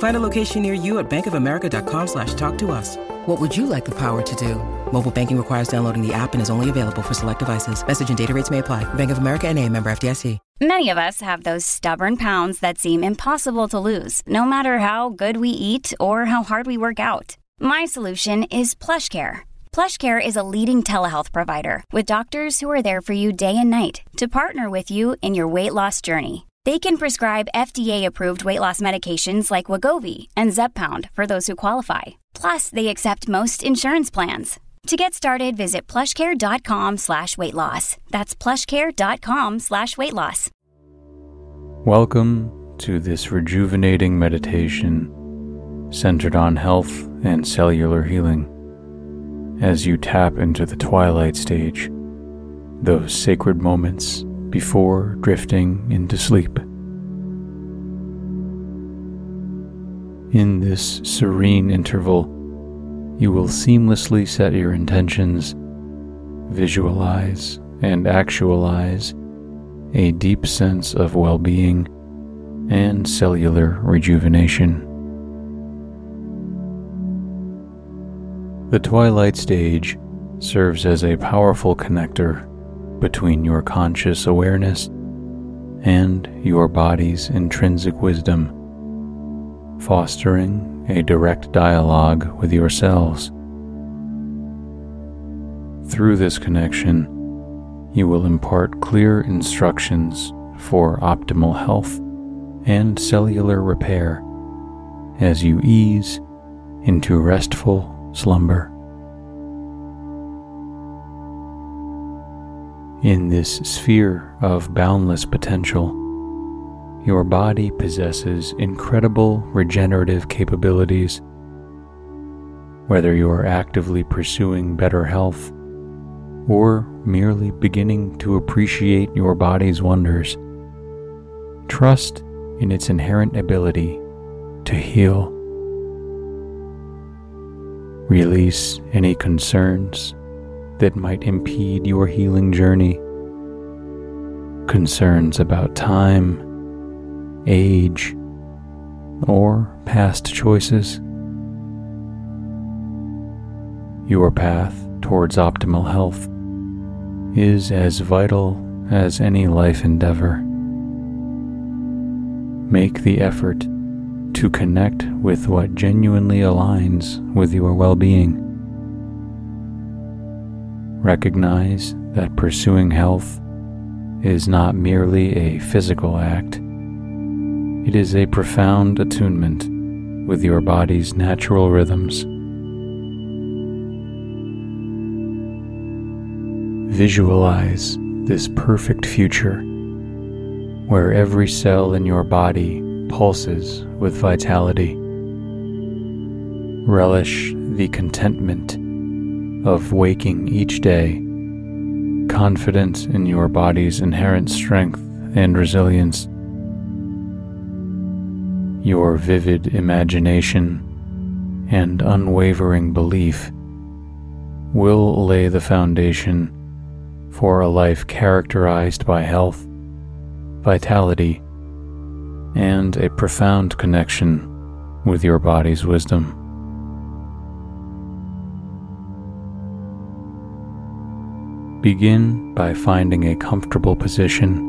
Find a location near you at bankofamerica.com slash talk to us. What would you like the power to do? Mobile banking requires downloading the app and is only available for select devices. Message and data rates may apply. Bank of America and a member FDIC. Many of us have those stubborn pounds that seem impossible to lose, no matter how good we eat or how hard we work out. My solution is PlushCare. PlushCare is a leading telehealth provider with doctors who are there for you day and night to partner with you in your weight loss journey. They can prescribe FDA-approved weight loss medications like Wegovy and Zepbound for those who qualify. Plus, they accept most insurance plans. To get started, visit plushcare.com slash weight loss. That's plushcare.com slash weight loss. Welcome to this rejuvenating meditation centered on health and cellular healing. As you tap into the twilight stage, those sacred moments before drifting into sleep. In this serene interval, you will seamlessly set your intentions, visualize, and actualize a deep sense of well being and cellular rejuvenation. The twilight stage serves as a powerful connector between your conscious awareness and your body's intrinsic wisdom, fostering a direct dialogue with yourselves. Through this connection, you will impart clear instructions for optimal health and cellular repair as you ease into restful slumber. In this sphere of boundless potential, your body possesses incredible regenerative capabilities. Whether you are actively pursuing better health or merely beginning to appreciate your body's wonders, trust in its inherent ability to heal. Release any concerns that might impede your healing journey. Concerns about time, age, or past choices. Your path towards optimal health is as vital as any life endeavor. Make the effort to connect with what genuinely aligns with your well being. Recognize that pursuing health is not merely a physical act, it is a profound attunement with your body's natural rhythms. Visualize this perfect future where every cell in your body pulses with vitality. Relish the contentment of waking each day, confident in your body's inherent strength and resilience. Your vivid imagination and unwavering belief will lay the foundation for a life characterized by health vitality, and a profound connection with your body's wisdom. Begin by finding a comfortable position.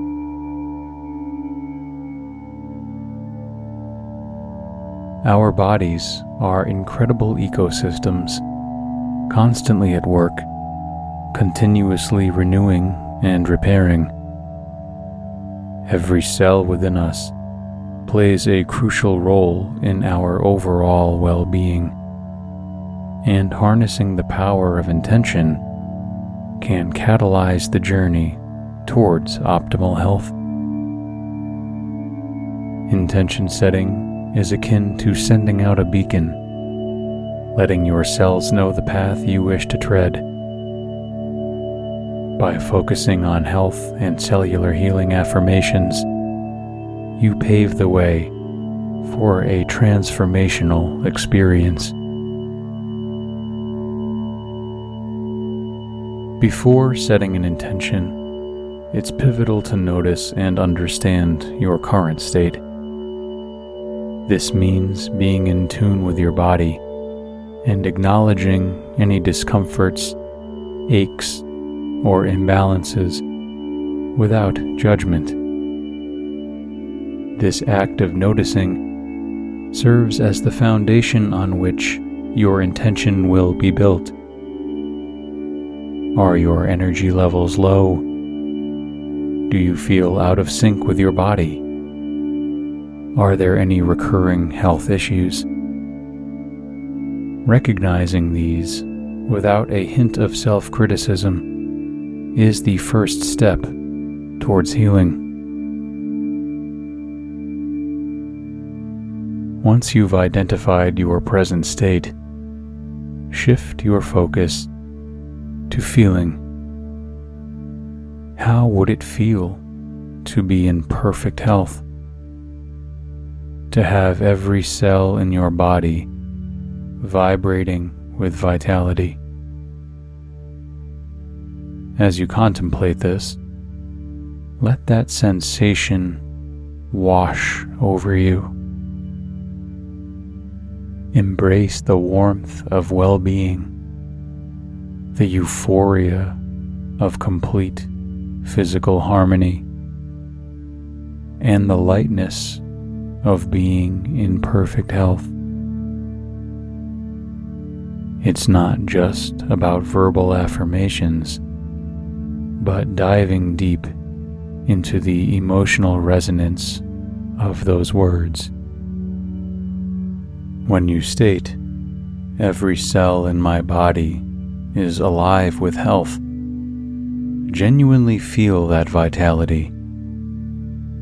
Our bodies are incredible ecosystems, constantly at work, continuously renewing and repairing. Every cell within us plays a crucial role in our overall well being, and harnessing the power of intention can catalyze the journey towards optimal health. Intention setting is akin to sending out a beacon, letting your cells know the path you wish to tread. By focusing on health and cellular healing affirmations, you pave the way for a transformational experience. Before setting an intention, it's pivotal to notice and understand your current state. This means being in tune with your body and acknowledging any discomforts, aches, or imbalances without judgment. This act of noticing serves as the foundation on which your intention will be built. Are your energy levels low? Do you feel out of sync with your body? Are there any recurring health issues? Recognizing these without a hint of self criticism is the first step towards healing. Once you've identified your present state, shift your focus to feeling. How would it feel to be in perfect health? To have every cell in your body vibrating with vitality. As you contemplate this, let that sensation wash over you. Embrace the warmth of well being the euphoria of complete physical harmony, and the lightness of being in perfect health. It's not just about verbal affirmations, but diving deep into the emotional resonance of those words. When you state, every cell in my body is alive with health. Genuinely feel that vitality.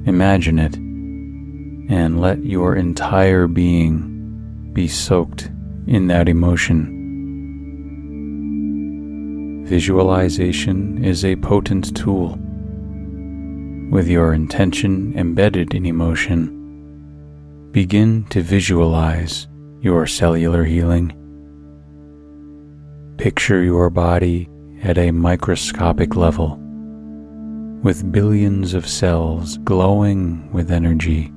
Imagine it, and let your entire being be soaked in that emotion. Visualization is a potent tool. With your intention embedded in emotion, begin to visualize your cellular healing. Picture your body at a microscopic level, with billions of cells glowing with energy,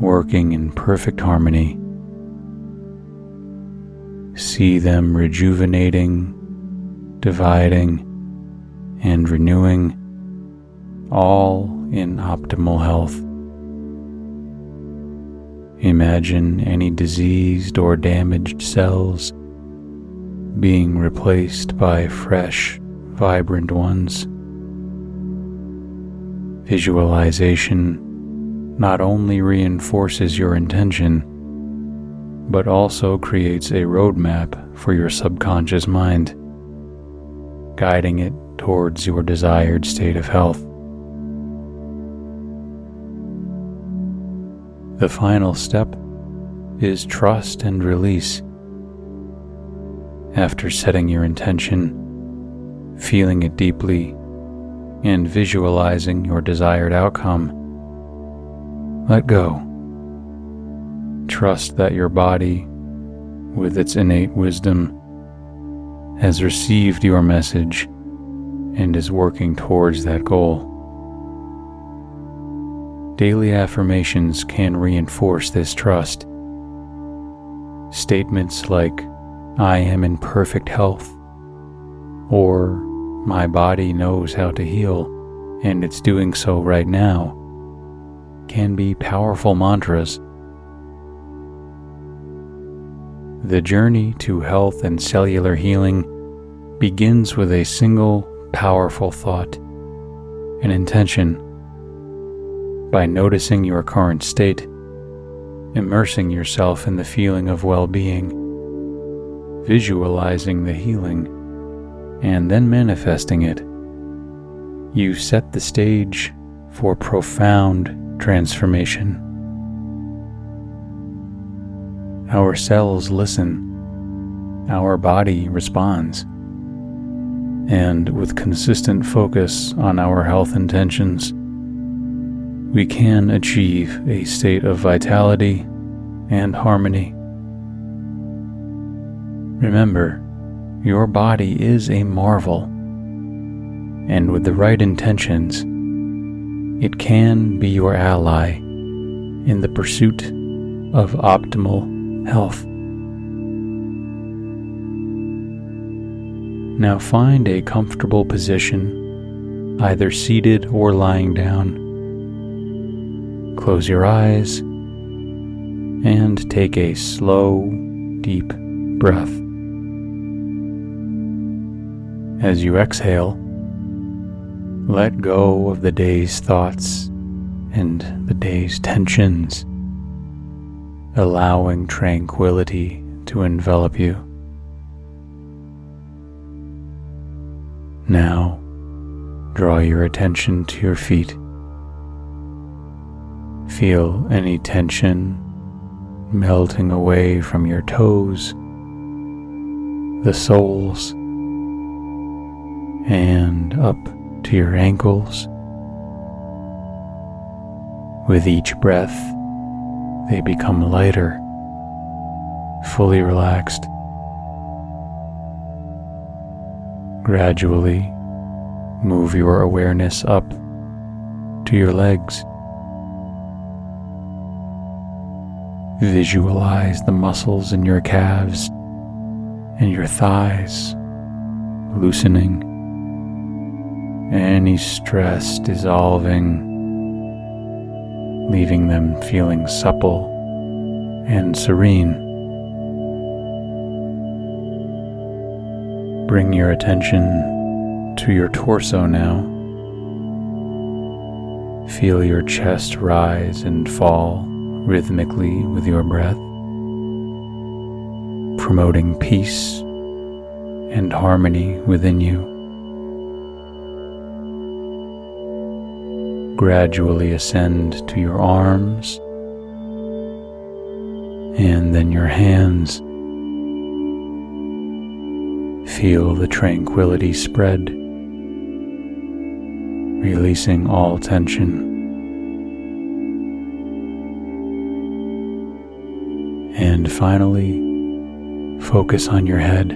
working in perfect harmony. See them rejuvenating, dividing, and renewing, all in optimal health. Imagine any diseased or damaged cells being replaced by fresh, vibrant ones. Visualization not only reinforces your intention, but also creates a roadmap for your subconscious mind, guiding it towards your desired state of health. The final step is trust and release. After setting your intention, feeling it deeply, and visualizing your desired outcome, let go. Trust that your body, with its innate wisdom, has received your message and is working towards that goal. Daily affirmations can reinforce this trust. Statements like, I am in perfect health, or my body knows how to heal and it's doing so right now, can be powerful mantras. The journey to health and cellular healing begins with a single powerful thought, an intention. By noticing your current state, immersing yourself in the feeling of well being, visualizing the healing, and then manifesting it, you set the stage for profound transformation. Our cells listen, our body responds, and with consistent focus on our health intentions, we can achieve a state of vitality and harmony. Remember, your body is a marvel, and with the right intentions, it can be your ally in the pursuit of optimal health. Now find a comfortable position, either seated or lying down Close your eyes and take a slow, deep breath. As you exhale, let go of the day's thoughts and the day's tensions, allowing tranquility to envelop you. Now, draw your attention to your feet. Feel any tension melting away from your toes, the soles, and up to your ankles. With each breath, they become lighter, fully relaxed. Gradually, move your awareness up to your legs. Visualize the muscles in your calves and your thighs loosening, any stress dissolving, leaving them feeling supple and serene. Bring your attention to your torso now. Feel your chest rise and fall rhythmically with your breath, promoting peace and harmony within you. Gradually ascend to your arms and then your hands. Feel the tranquility spread, releasing all tension. And finally, focus on your head.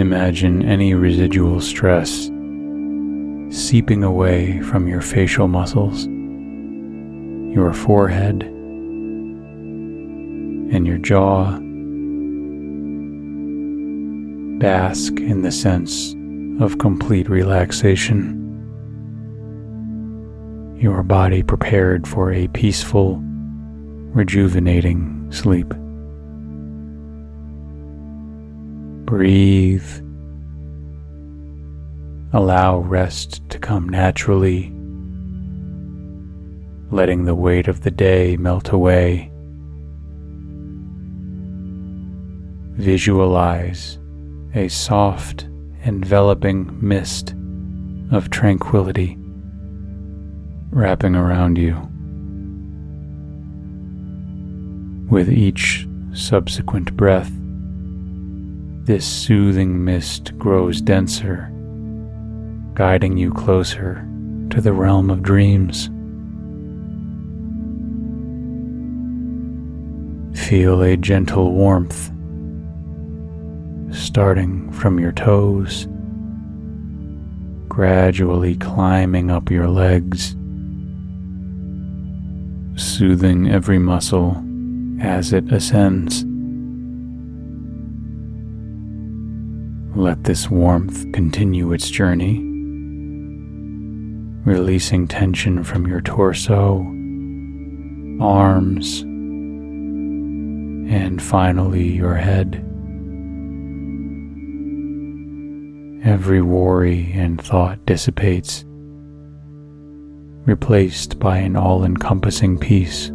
Imagine any residual stress seeping away from your facial muscles, your forehead, and your jaw. Bask in the sense of complete relaxation. Your body prepared for a peaceful rejuvenating sleep. Breathe. Allow rest to come naturally, letting the weight of the day melt away. Visualize a soft, enveloping mist of tranquility wrapping around you. With each subsequent breath, this soothing mist grows denser, guiding you closer to the realm of dreams. Feel a gentle warmth starting from your toes, gradually climbing up your legs soothing every muscle as it ascends. Let this warmth continue its journey, releasing tension from your torso, arms, and finally your head. Every worry and thought dissipates, replaced by an all encompassing peace.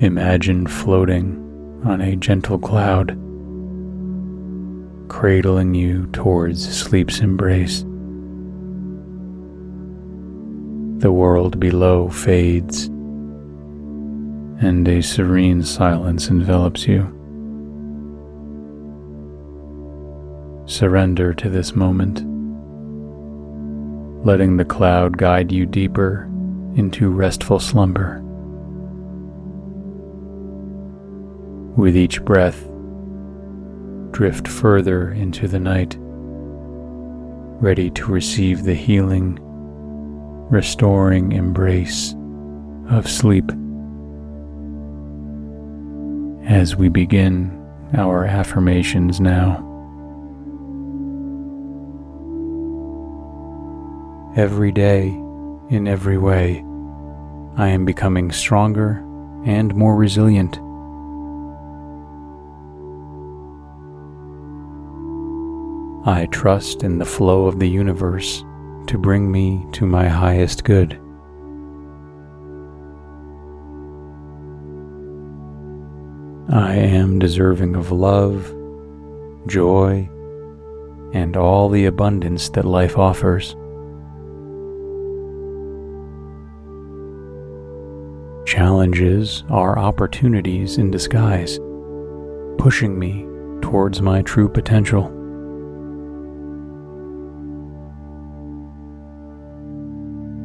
Imagine floating on a gentle cloud, cradling you towards sleep's embrace. The world below fades, and a serene silence envelops you. Surrender to this moment, letting the cloud guide you deeper into restful slumber. With each breath, drift further into the night, ready to receive the healing, restoring embrace of sleep. As we begin our affirmations now, every day, in every way, I am becoming stronger and more resilient. I trust in the flow of the universe to bring me to my highest good. I am deserving of love, joy, and all the abundance that life offers. Challenges are opportunities in disguise, pushing me towards my true potential.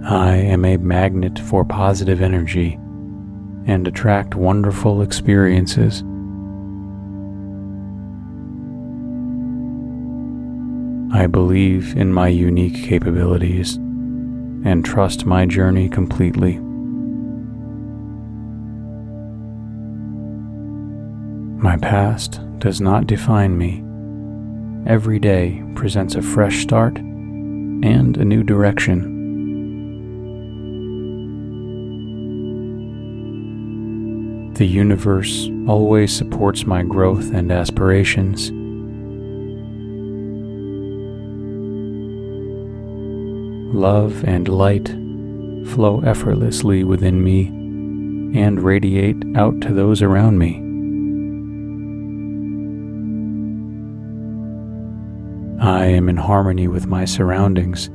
I am a magnet for positive energy and attract wonderful experiences. I believe in my unique capabilities and trust my journey completely. My past does not define me. Every day presents a fresh start and a new direction. The universe always supports my growth and aspirations. Love and light flow effortlessly within me and radiate out to those around me. I am in harmony with my surroundings,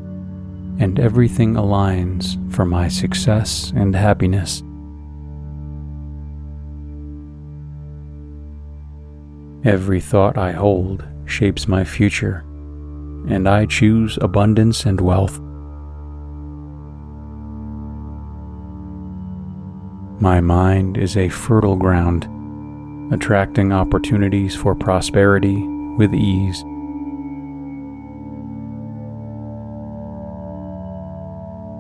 and everything aligns for my success and happiness. Every thought I hold shapes my future, and I choose abundance and wealth. My mind is a fertile ground, attracting opportunities for prosperity with ease.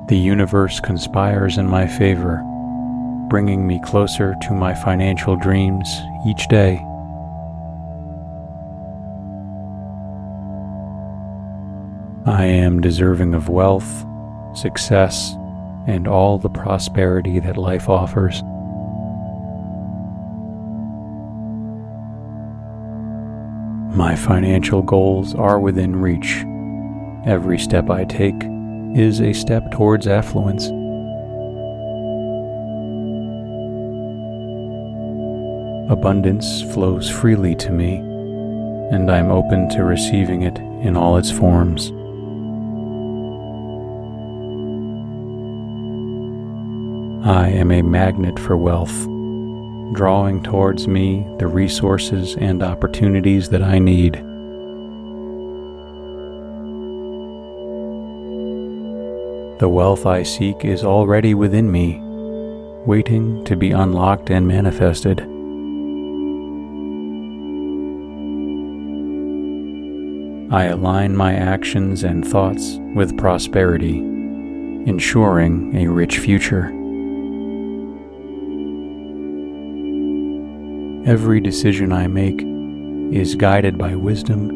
The universe conspires in my favor, bringing me closer to my financial dreams each day. I am deserving of wealth, success, and all the prosperity that life offers. My financial goals are within reach. Every step I take is a step towards affluence. Abundance flows freely to me, and I'm open to receiving it in all its forms. I am a magnet for wealth, drawing towards me the resources and opportunities that I need. The wealth I seek is already within me, waiting to be unlocked and manifested. I align my actions and thoughts with prosperity ensuring a rich future. Every decision I make is guided by wisdom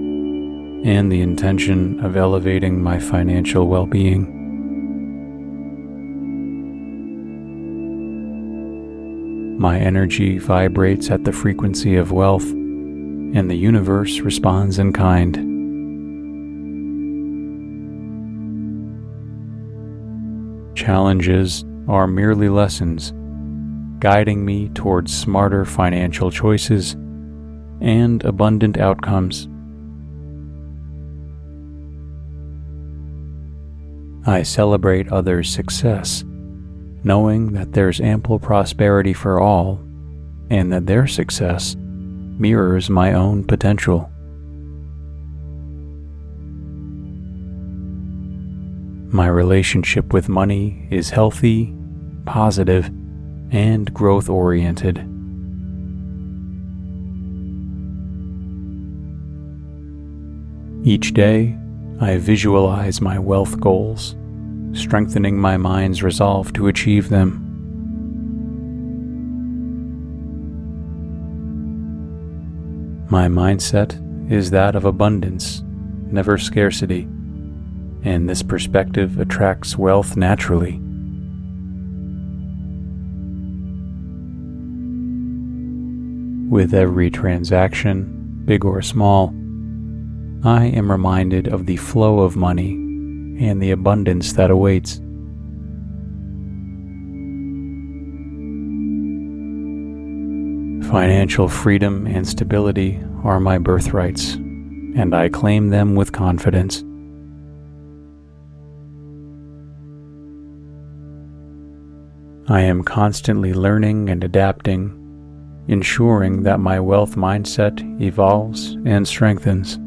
and the intention of elevating my financial well being. My energy vibrates at the frequency of wealth, and the universe responds in kind. Challenges are merely lessons, guiding me towards smarter financial choices and abundant outcomes. I celebrate others' success, knowing that there's ample prosperity for all and that their success mirrors my own potential. My relationship with money is healthy, positive, and growth oriented. Each day, I visualize my wealth goals, strengthening my mind's resolve to achieve them. My mindset is that of abundance, never scarcity, and this perspective attracts wealth naturally. With every transaction, big or small, I am reminded of the flow of money and the abundance that awaits. Financial freedom and stability are my birthrights, and I claim them with confidence. I am constantly learning and adapting, ensuring that my wealth mindset evolves and strengthens.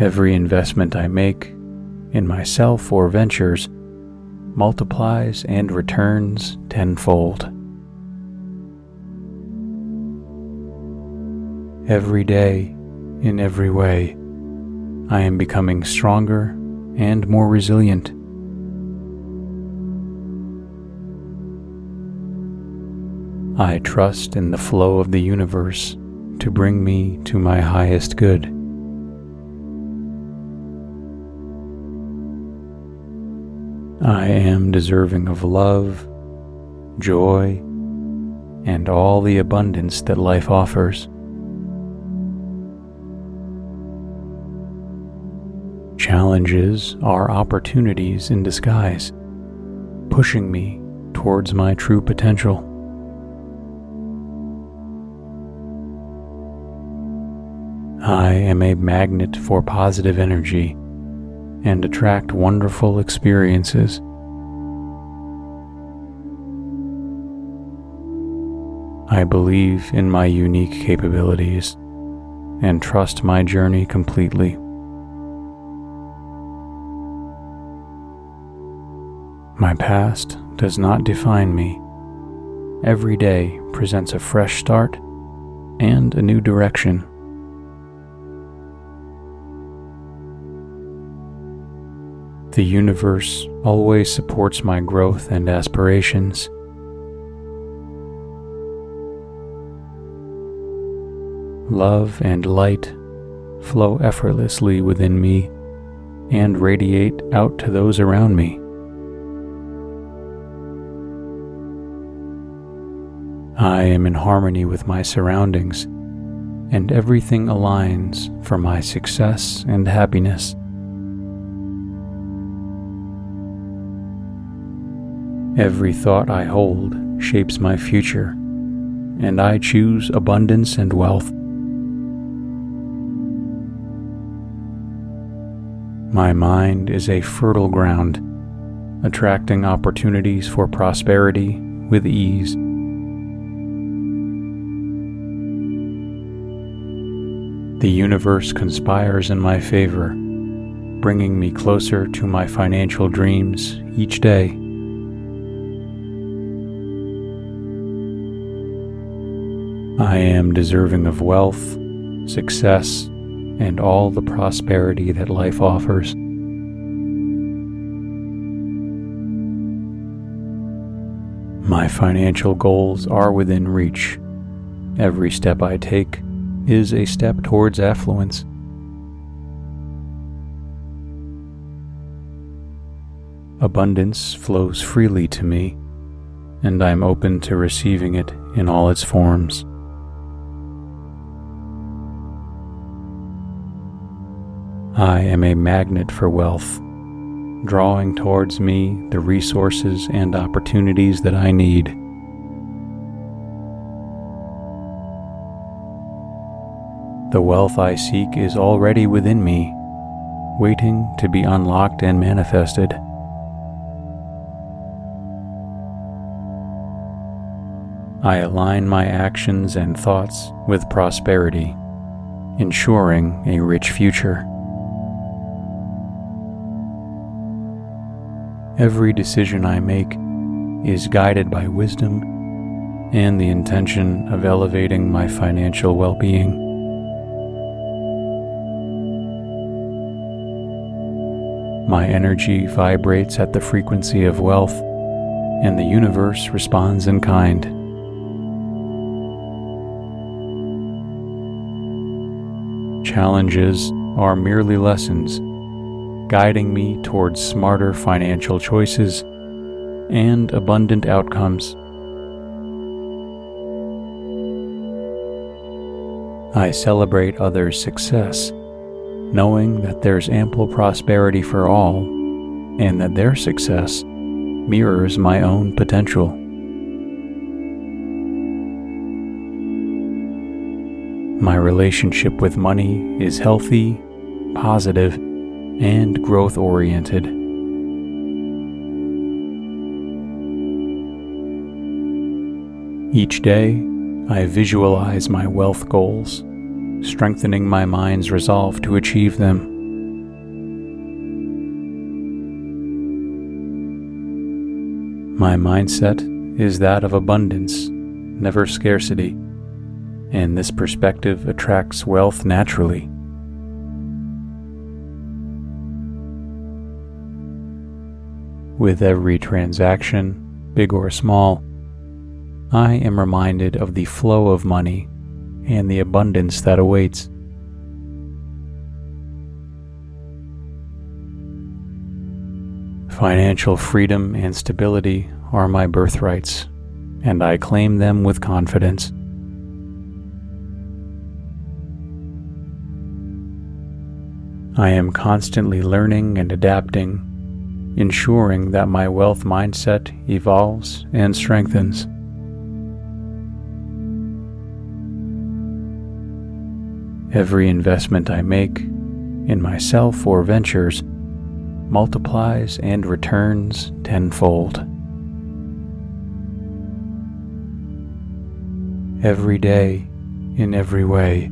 Every investment I make in myself or ventures multiplies and returns tenfold. Every day, in every way, I am becoming stronger and more resilient. I trust in the flow of the universe to bring me to my highest good. I am deserving of love, joy, and all the abundance that life offers. Challenges are opportunities in disguise, pushing me towards my true potential. I am a magnet for positive energy and attract wonderful experiences. I believe in my unique capabilities and trust my journey completely. My past does not define me. Every day presents a fresh start and a new direction. The universe always supports my growth and aspirations. Love and light flow effortlessly within me and radiate out to those around me. I am in harmony with my surroundings, and everything aligns for my success and happiness. Every thought I hold shapes my future, and I choose abundance and wealth. My mind is a fertile ground, attracting opportunities for prosperity with ease. The universe conspires in my favor, bringing me closer to my financial dreams each day. I am deserving of wealth, success, and all the prosperity that life offers. My financial goals are within reach. Every step I take is a step towards affluence. Abundance flows freely to me, and I'm open to receiving it in all its forms. I am a magnet for wealth, drawing towards me the resources and opportunities that I need. The wealth I seek is already within me, waiting to be unlocked and manifested. I align my actions and thoughts with prosperity, ensuring a rich future. Every decision I make is guided by wisdom and the intention of elevating my financial well being. My energy vibrates at the frequency of wealth, and the universe responds in kind. Challenges are merely lessons, guiding me towards smarter financial choices and abundant outcomes. I celebrate others' success, knowing that there's ample prosperity for all and that their success mirrors my own potential. My relationship with money is healthy, positive, and growth oriented. Each day, I visualize my wealth goals, strengthening my mind's resolve to achieve them. My mindset is that of abundance, never scarcity and this perspective attracts wealth naturally. With every transaction, big or small, I am reminded of the flow of money and the abundance that awaits. Financial freedom and stability are my birthrights, and I claim them with confidence. I am constantly learning and adapting, ensuring that my wealth mindset evolves and strengthens. Every investment I make in myself or ventures multiplies and returns tenfold. Every day, in every way,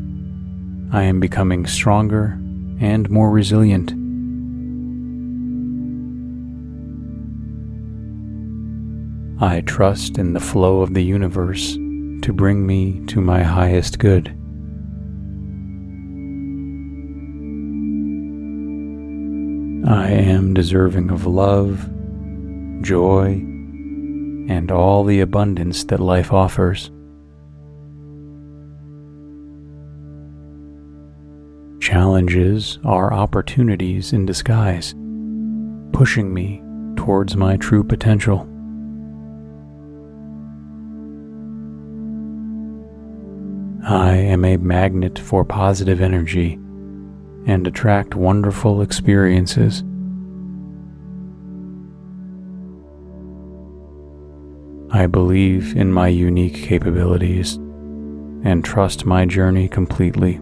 I am becoming stronger and more resilient. I trust in the flow of the universe to bring me to my highest good. I am deserving of love, joy, and all the abundance that life offers. Challenges are opportunities in disguise, pushing me towards my true potential. I am a magnet for positive energy and attract wonderful experiences. I believe in my unique capabilities and trust my journey completely.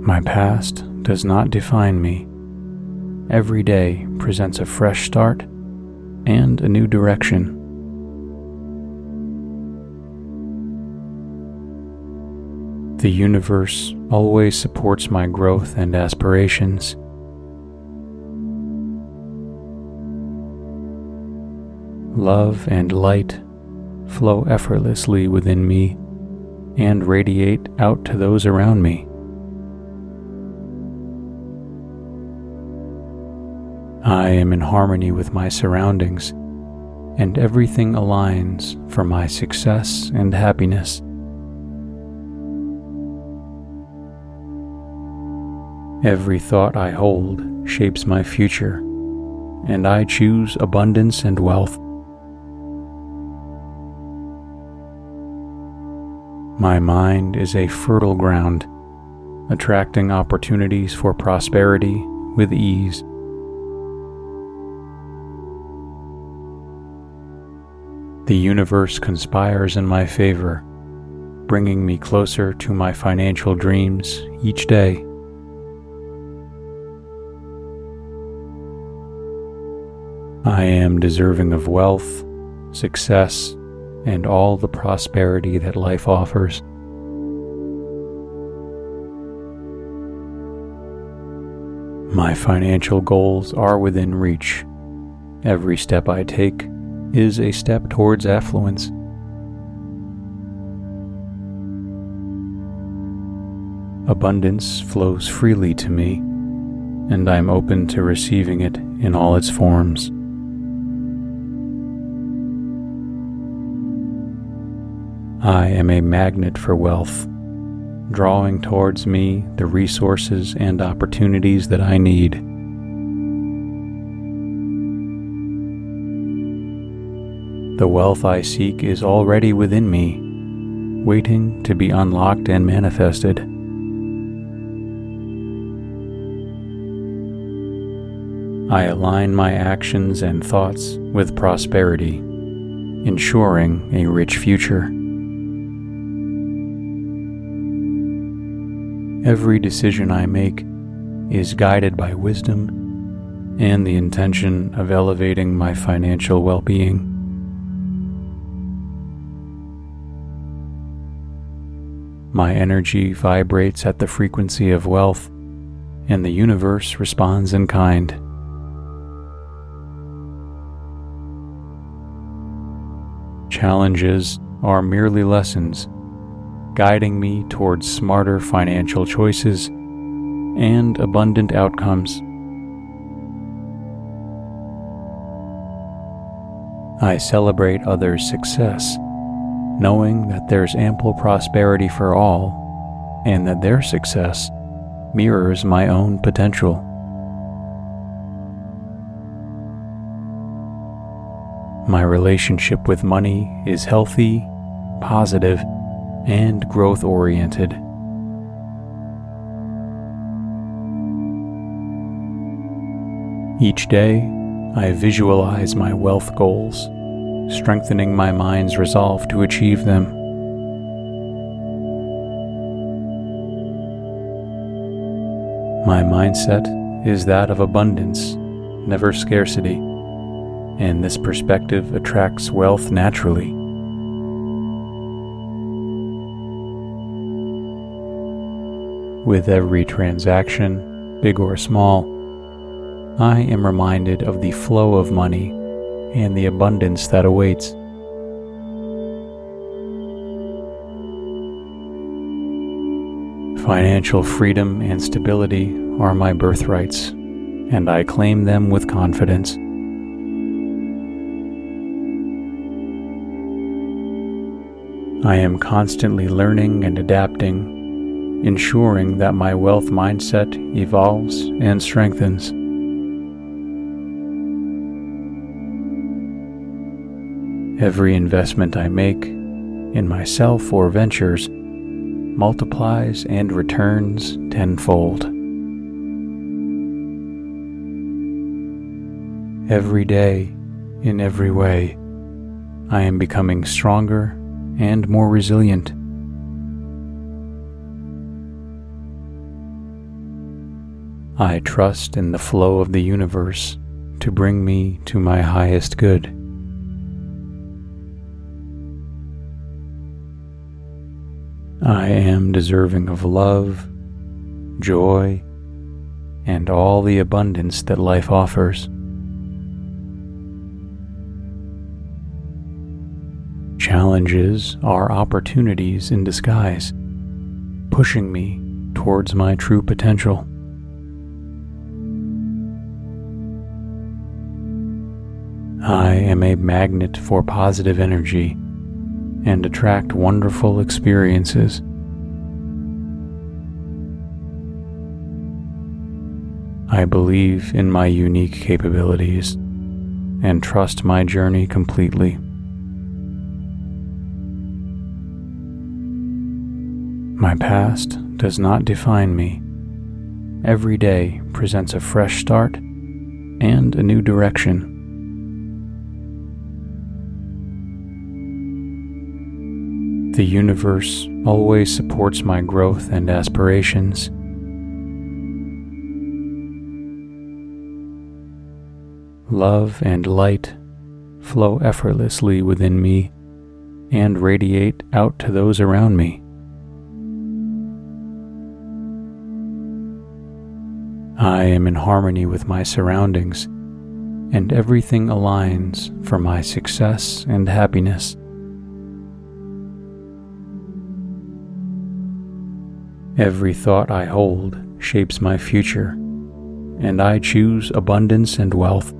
My past does not define me. Every day presents a fresh start and a new direction. The universe always supports my growth and aspirations. Love and light flow effortlessly within me and radiate out to those around me. I am in harmony with my surroundings, and everything aligns for my success and happiness. Every thought I hold shapes my future, and I choose abundance and wealth. My mind is a fertile ground, attracting opportunities for prosperity with ease. The universe conspires in my favor, bringing me closer to my financial dreams each day. I am deserving of wealth, success, and all the prosperity that life offers. My financial goals are within reach. Every step I take is a step towards affluence. Abundance flows freely to me, and I'm open to receiving it in all its forms. I am a magnet for wealth, drawing towards me the resources and opportunities that I need. The wealth I seek is already within me, waiting to be unlocked and manifested. I align my actions and thoughts with prosperity, ensuring a rich future. Every decision I make is guided by wisdom and the intention of elevating my financial well being. My energy vibrates at the frequency of wealth, and the universe responds in kind. Challenges are merely lessons guiding me towards smarter financial choices and abundant outcomes. I celebrate others' success, knowing that there's ample prosperity for all and that their success mirrors my own potential. My relationship with money is healthy, positive, and growth oriented. Each day, I visualize my wealth goals, strengthening my mind's resolve to achieve them. My mindset is that of abundance, never scarcity, and this perspective attracts wealth naturally. With every transaction, big or small, I am reminded of the flow of money and the abundance that awaits. Financial freedom and stability are my birthrights, and I claim them with confidence. I am constantly learning and adapting ensuring that my wealth mindset evolves and strengthens. Every investment I make in myself or ventures multiplies and returns tenfold. Every day, in every way, I am becoming stronger and more resilient. I trust in the flow of the universe to bring me to my highest good. I am deserving of love, joy, and all the abundance that life offers. Challenges are opportunities in disguise, pushing me towards my true potential. I am a magnet for positive energy and attract wonderful experiences. I believe in my unique capabilities and trust my journey completely. My past does not define me. Every day presents a fresh start and a new direction. The universe always supports my growth and aspirations. Love and light flow effortlessly within me and radiate out to those around me. I am in harmony with my surroundings, and everything aligns for my success and happiness. Every thought I hold shapes my future, and I choose abundance and wealth.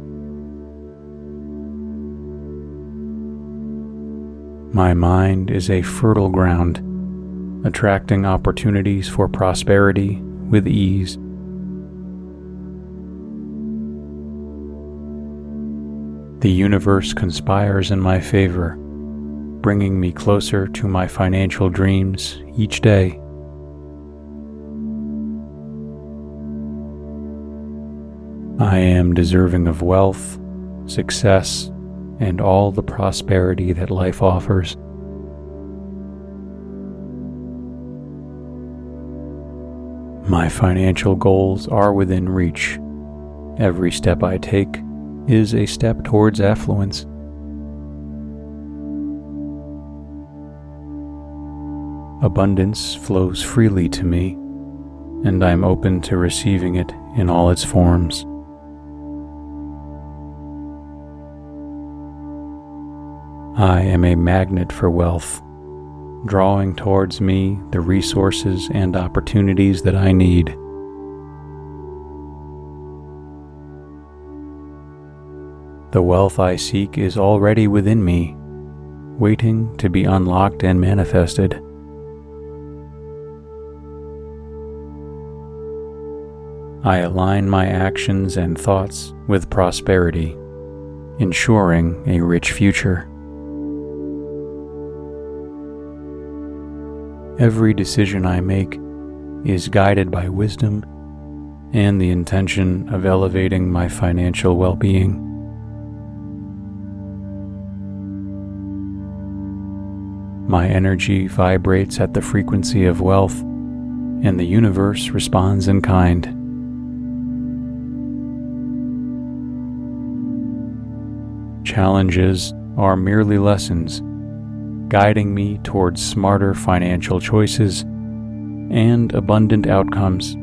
My mind is a fertile ground, attracting opportunities for prosperity with ease. The universe conspires in my favor, bringing me closer to my financial dreams each day. I am deserving of wealth, success, and all the prosperity that life offers. My financial goals are within reach. Every step I take is a step towards affluence. Abundance flows freely to me, and I'm open to receiving it in all its forms. I am a magnet for wealth, drawing towards me the resources and opportunities that I need. The wealth I seek is already within me, waiting to be unlocked and manifested. I align my actions and thoughts with prosperity, ensuring a rich future. Every decision I make is guided by wisdom and the intention of elevating my financial well being. My energy vibrates at the frequency of wealth, and the universe responds in kind. Challenges are merely lessons guiding me towards smarter financial choices and abundant outcomes.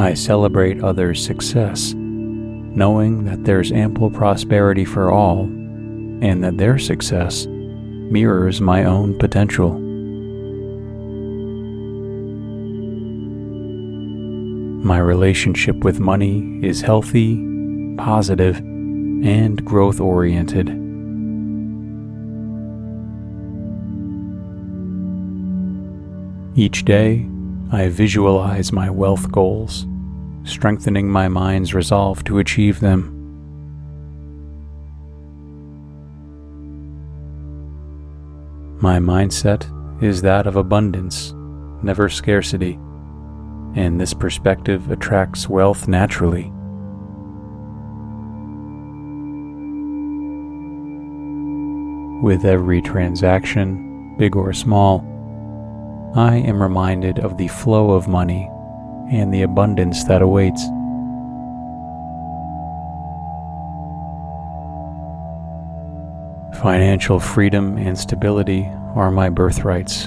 I celebrate others' success, knowing that there's ample prosperity for all and that their success mirrors my own potential. My relationship with money is healthy, positive, and growth oriented. Each day, I visualize my wealth goals, strengthening my mind's resolve to achieve them. My mindset is that of abundance, never scarcity, and this perspective attracts wealth naturally. With every transaction, big or small, I am reminded of the flow of money and the abundance that awaits. Financial freedom and stability are my birthrights,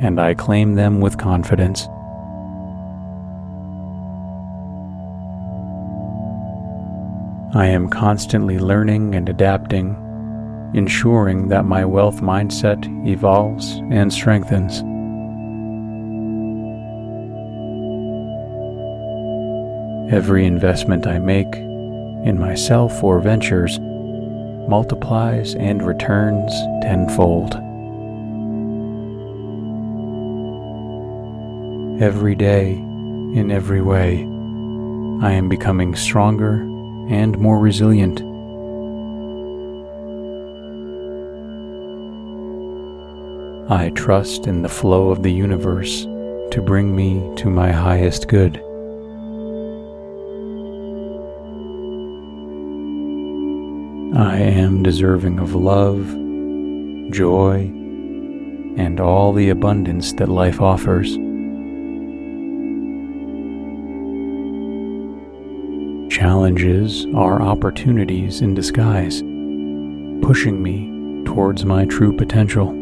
and I claim them with confidence. I am constantly learning and adapting, ensuring that my wealth mindset evolves and strengthens. Every investment I make in myself or ventures multiplies and returns tenfold. Every day, in every way, I am becoming stronger and more resilient. I trust in the flow of the universe to bring me to my highest good. I am deserving of love, joy, and all the abundance that life offers. Challenges are opportunities in disguise, pushing me towards my true potential.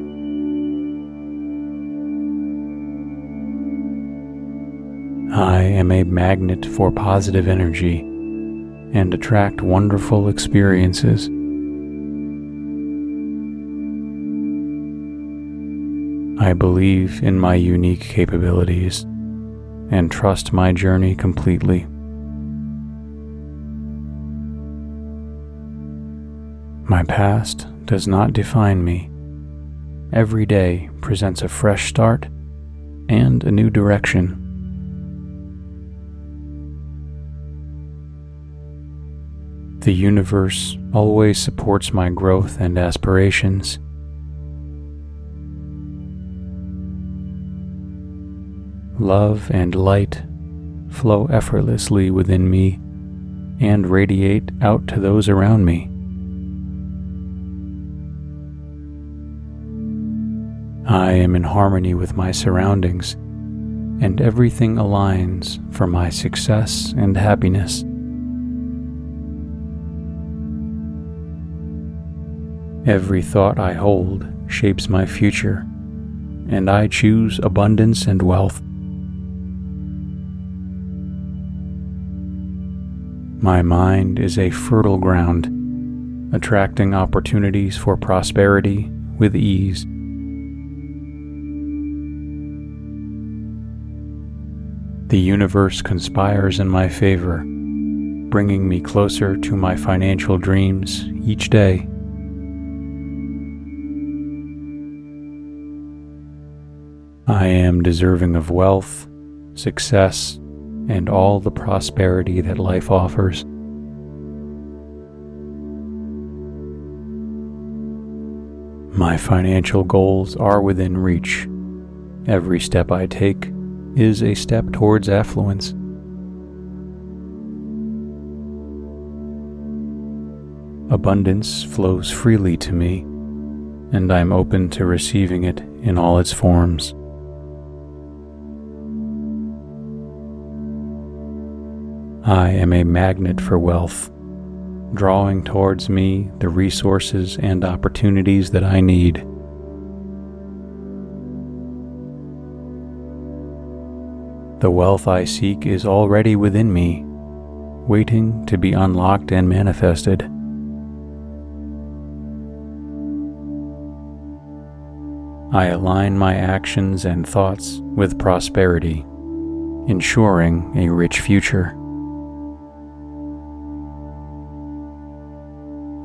Am a magnet for positive energy and attract wonderful experiences. I believe in my unique capabilities and trust my journey completely. My past does not define me. Every day presents a fresh start and a new direction. The universe always supports my growth and aspirations. Love and light flow effortlessly within me and radiate out to those around me. I am in harmony with my surroundings, and everything aligns for my success and happiness. Every thought I hold shapes my future, and I choose abundance and wealth. My mind is a fertile ground, attracting opportunities for prosperity with ease. The universe conspires in my favor, bringing me closer to my financial dreams each day. I am deserving of wealth, success, and all the prosperity that life offers. My financial goals are within reach. Every step I take is a step towards affluence. Abundance flows freely to me, and I'm open to receiving it in all its forms. I am a magnet for wealth, drawing towards me the resources and opportunities that I need. The wealth I seek is already within me, waiting to be unlocked and manifested. I align my actions and thoughts with prosperity, ensuring a rich future.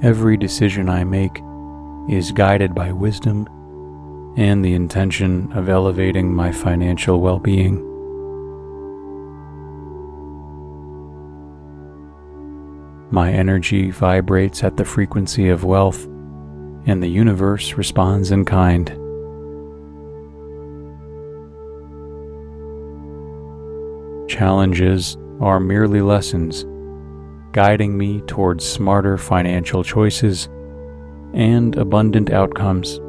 Every decision I make is guided by wisdom and the intention of elevating my financial well being. My energy vibrates at the frequency of wealth, and the universe responds in kind. Challenges are merely lessons, guiding me towards smarter financial choices and abundant outcomes.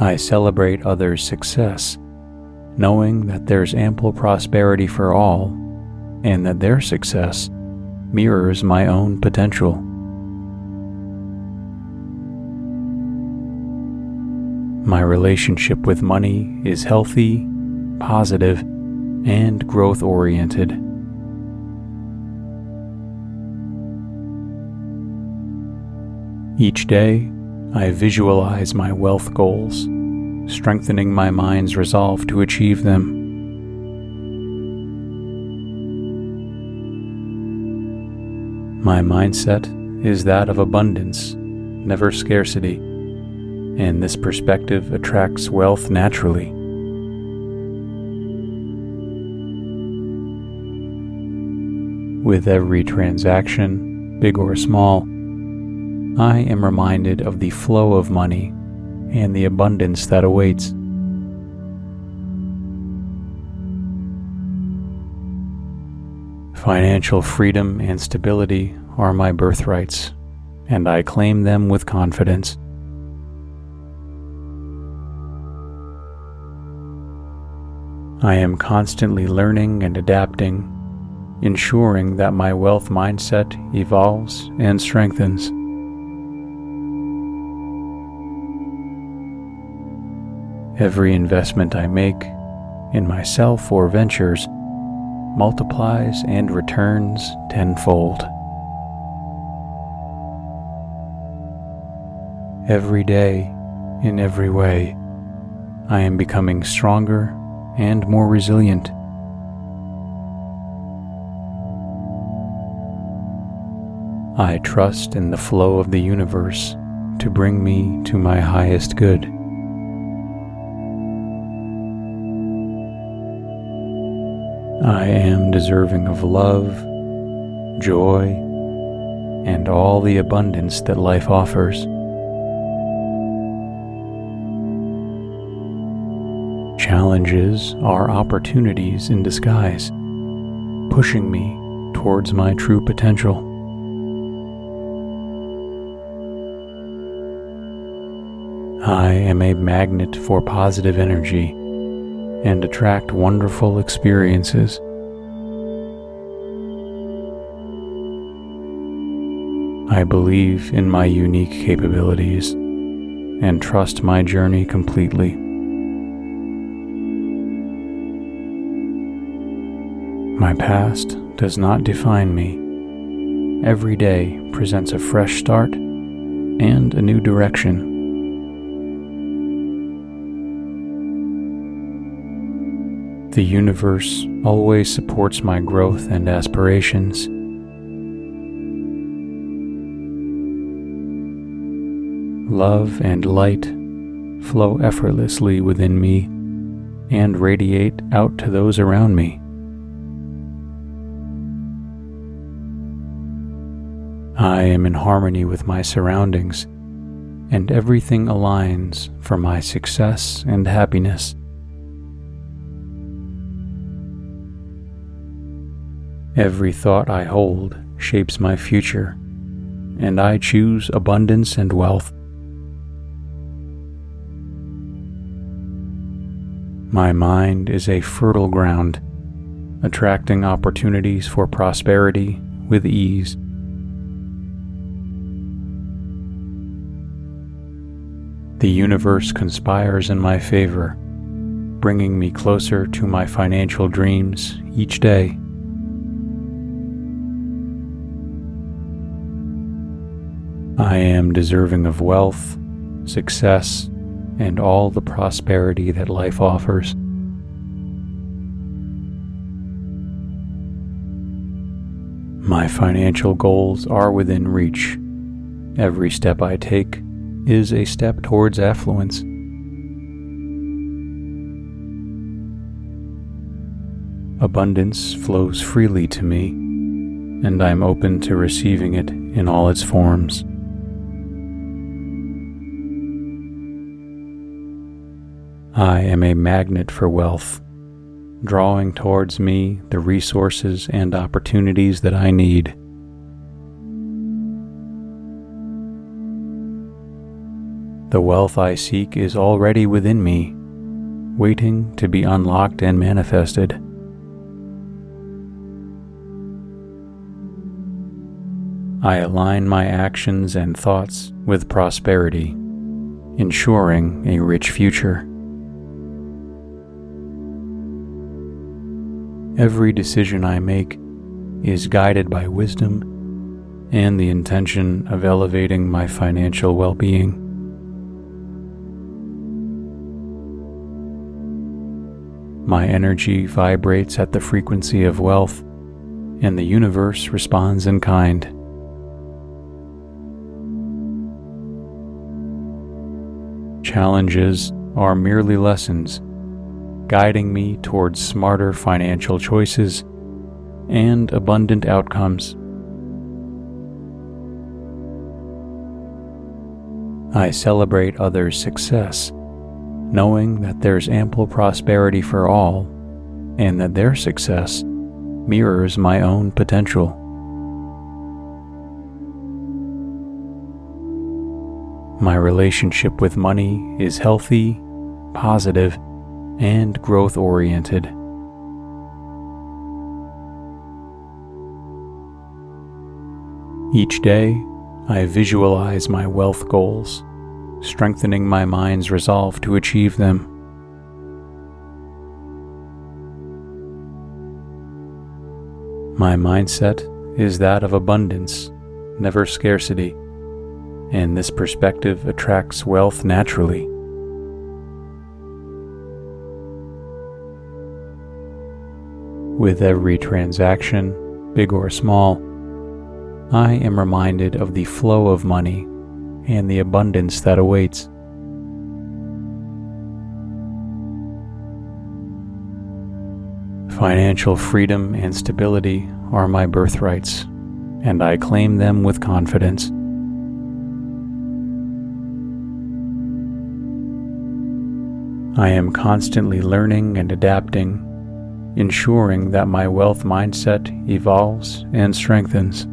I celebrate others' success knowing that there's ample prosperity for all and that their success mirrors my own potential. My relationship with money is healthy, positive, and growth oriented. Each day, I visualize my wealth goals, strengthening my mind's resolve to achieve them. My mindset is that of abundance, never scarcity, and this perspective attracts wealth naturally. With every transaction, big or small, I am reminded of the flow of money and the abundance that awaits. Financial freedom and stability are my birthrights, and I claim them with confidence. I am constantly learning and adapting, ensuring that my wealth mindset evolves and strengthens. Every investment I make, in myself or ventures, multiplies and returns tenfold. Every day, in every way, I am becoming stronger and more resilient. I trust in the flow of the universe to bring me to my highest good. I am deserving of love, joy, and all the abundance that life offers. Challenges are opportunities in disguise, pushing me towards my true potential. I am a magnet for positive energy and attract wonderful experiences. I believe in my unique capabilities and trust my journey completely. My past does not define me. Every day presents a fresh start and a new direction. The universe always supports my growth and aspirations. Love and light flow effortlessly within me and radiate out to those around me. I am in harmony with my surroundings, and everything aligns for my success and happiness. Every thought I hold shapes my future, and I choose abundance and wealth. My mind is a fertile ground, attracting opportunities for prosperity with ease. The universe conspires in my favor, bringing me closer to my financial dreams each day. I am deserving of wealth, success, and all the prosperity that life offers. My financial goals are within reach. Every step I take is a step towards affluence. Abundance flows freely to me, and I am open to receiving it in all its forms. I am a magnet for wealth, drawing towards me the resources and opportunities that I need. The wealth I seek is already within me, waiting to be unlocked and manifested. I align my actions and thoughts with prosperity, ensuring a rich future. Every decision I make is guided by wisdom and the intention of elevating my financial well being. My energy vibrates at the frequency of wealth, and the universe responds in kind. Challenges are merely lessons, guiding me towards smarter financial choices and abundant outcomes. I celebrate others' success, knowing that there's ample prosperity for all and that their success mirrors my own potential. My relationship with money is healthy, positive, and growth oriented. Each day, I visualize my wealth goals, strengthening my mind's resolve to achieve them. My mindset is that of abundance, never scarcity, and this perspective attracts wealth naturally. With every transaction, big or small, I am reminded of the flow of money and the abundance that awaits. Financial freedom and stability are my birthrights, and I claim them with confidence. I am constantly learning and adapting, ensuring that my wealth mindset evolves and strengthens.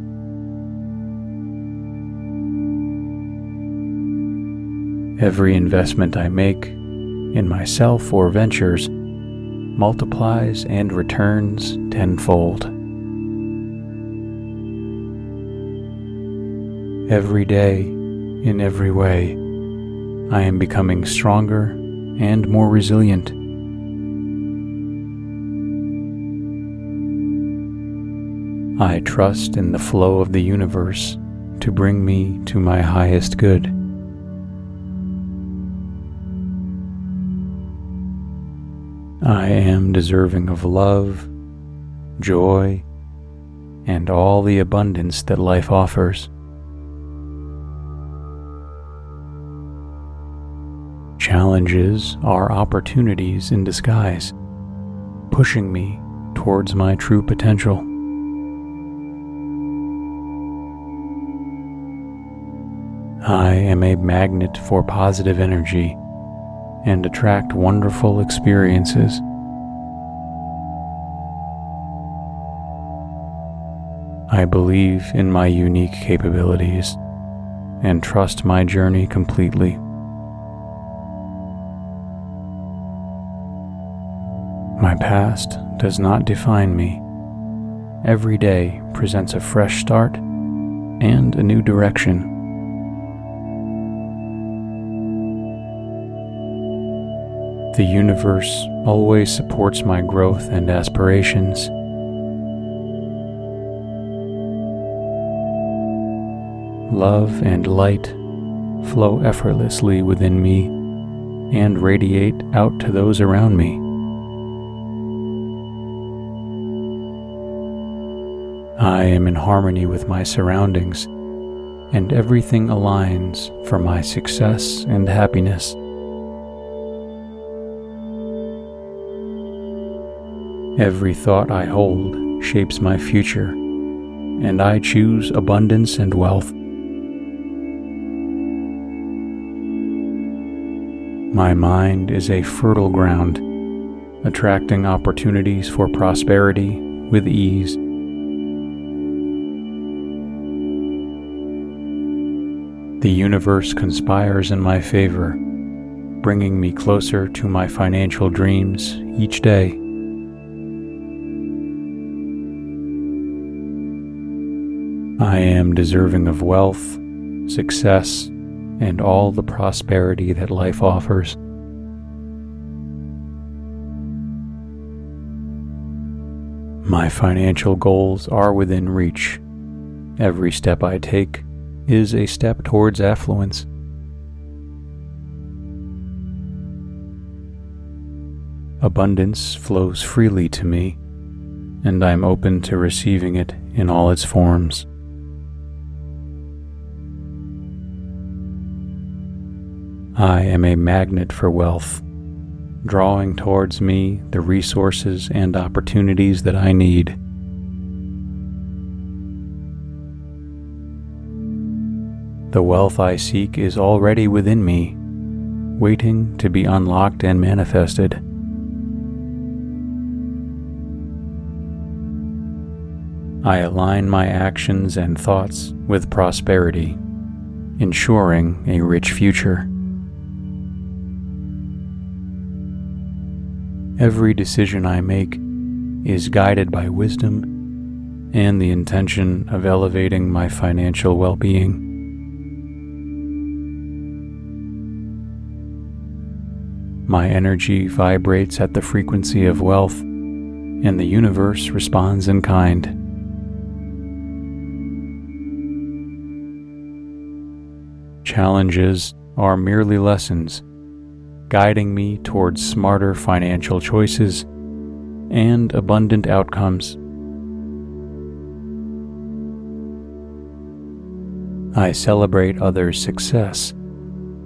Every investment I make in myself or ventures multiplies and returns tenfold. Every day, in every way, I am becoming stronger and more resilient. I trust in the flow of the universe to bring me to my highest good. I am deserving of love, joy, and all the abundance that life offers. Challenges are opportunities in disguise, pushing me towards my true potential. I am a magnet for positive energy and attract wonderful experiences. I believe in my unique capabilities and trust my journey completely. My past does not define me. Every day presents a fresh start and a new direction. The universe always supports my growth and aspirations. Love and light flow effortlessly within me and radiate out to those around me. I am in harmony with my surroundings, and everything aligns for my success and happiness. Every thought I hold shapes my future, and I choose abundance and wealth. My mind is a fertile ground, attracting opportunities for prosperity with ease. The universe conspires in my favor, bringing me closer to my financial dreams each day. I am deserving of wealth, success, and all the prosperity that life offers. My financial goals are within reach. Every step I take is a step towards affluence. Abundance flows freely to me, and I'm open to receiving it in all its forms. I am a magnet for wealth, drawing towards me the resources and opportunities that I need. The wealth I seek is already within me, waiting to be unlocked and manifested. I align my actions and thoughts with prosperity, ensuring a rich future. Every decision I make is guided by wisdom and the intention of elevating my financial well being. My energy vibrates at the frequency of wealth, and the universe responds in kind. Challenges are merely lessons guiding me towards smarter financial choices and abundant outcomes. I celebrate others' success,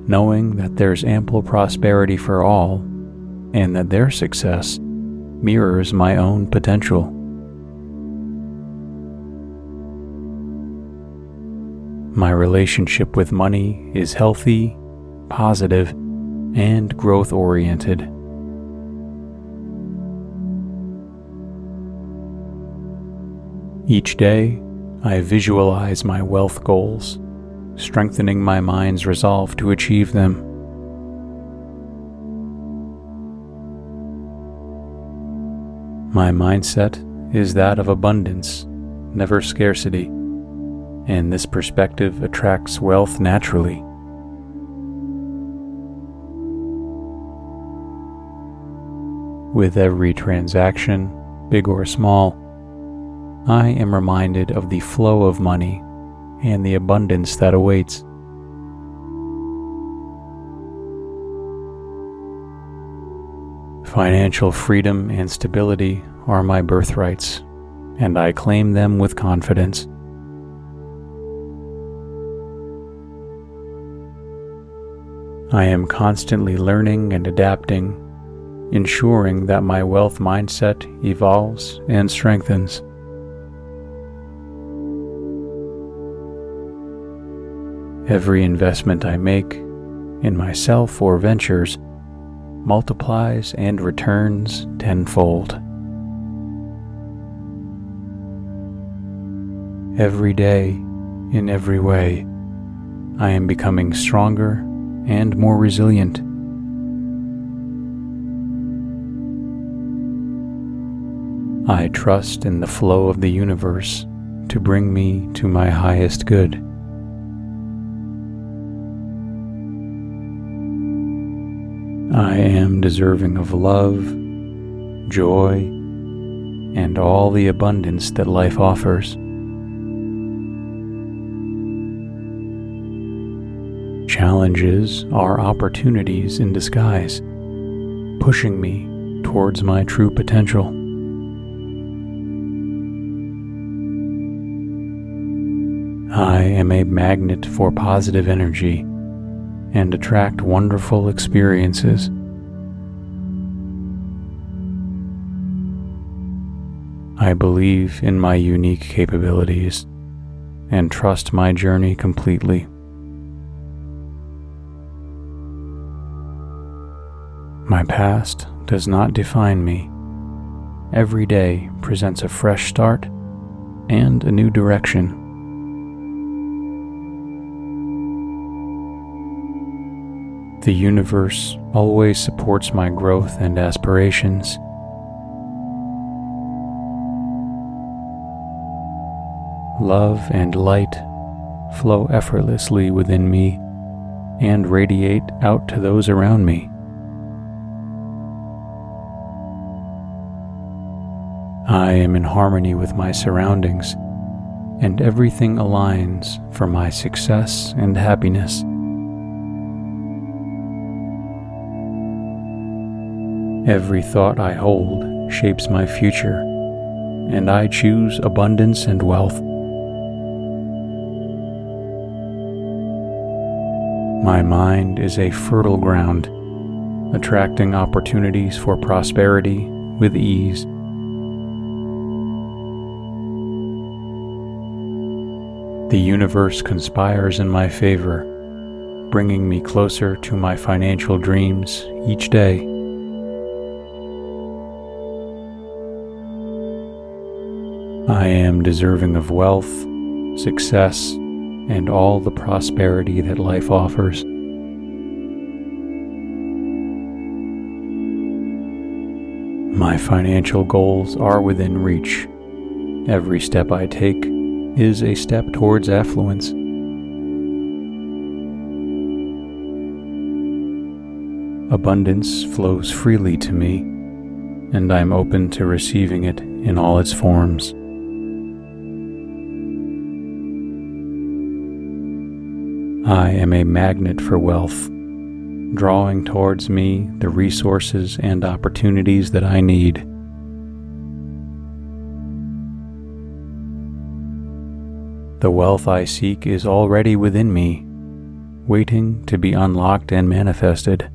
knowing that there's ample prosperity for all and that their success mirrors my own potential. My relationship with money is healthy, positive, and growth oriented. Each day, I visualize my wealth goals, strengthening my mind's resolve to achieve them. My mindset is that of abundance, never scarcity, and this perspective attracts wealth naturally. With every transaction, big or small, I am reminded of the flow of money and the abundance that awaits. Financial freedom and stability are my birthrights, and I claim them with confidence. I am constantly learning and adapting ensuring that my wealth mindset evolves and strengthens. Every investment I make in myself or ventures multiplies and returns tenfold. Every day, in every way, I am becoming stronger and more resilient. I trust in the flow of the universe to bring me to my highest good. I am deserving of love, joy, and all the abundance that life offers. Challenges are opportunities in disguise, pushing me towards my true potential. I am a magnet for positive energy and attract wonderful experiences. I believe in my unique capabilities and trust my journey completely. My past does not define me. Every day presents a fresh start and a new direction. The universe always supports my growth and aspirations. Love and light flow effortlessly within me and radiate out to those around me. I am in harmony with my surroundings, and everything aligns for my success and happiness. Every thought I hold shapes my future, and I choose abundance and wealth. My mind is a fertile ground, attracting opportunities for prosperity with ease. The universe conspires in my favor, bringing me closer to my financial dreams each day. I am deserving of wealth, success, and all the prosperity that life offers. My financial goals are within reach. Every step I take is a step towards affluence. Abundance flows freely to me, and I'm open to receiving it in all its forms. I am a magnet for wealth, drawing towards me the resources and opportunities that I need. The wealth I seek is already within me, waiting to be unlocked and manifested.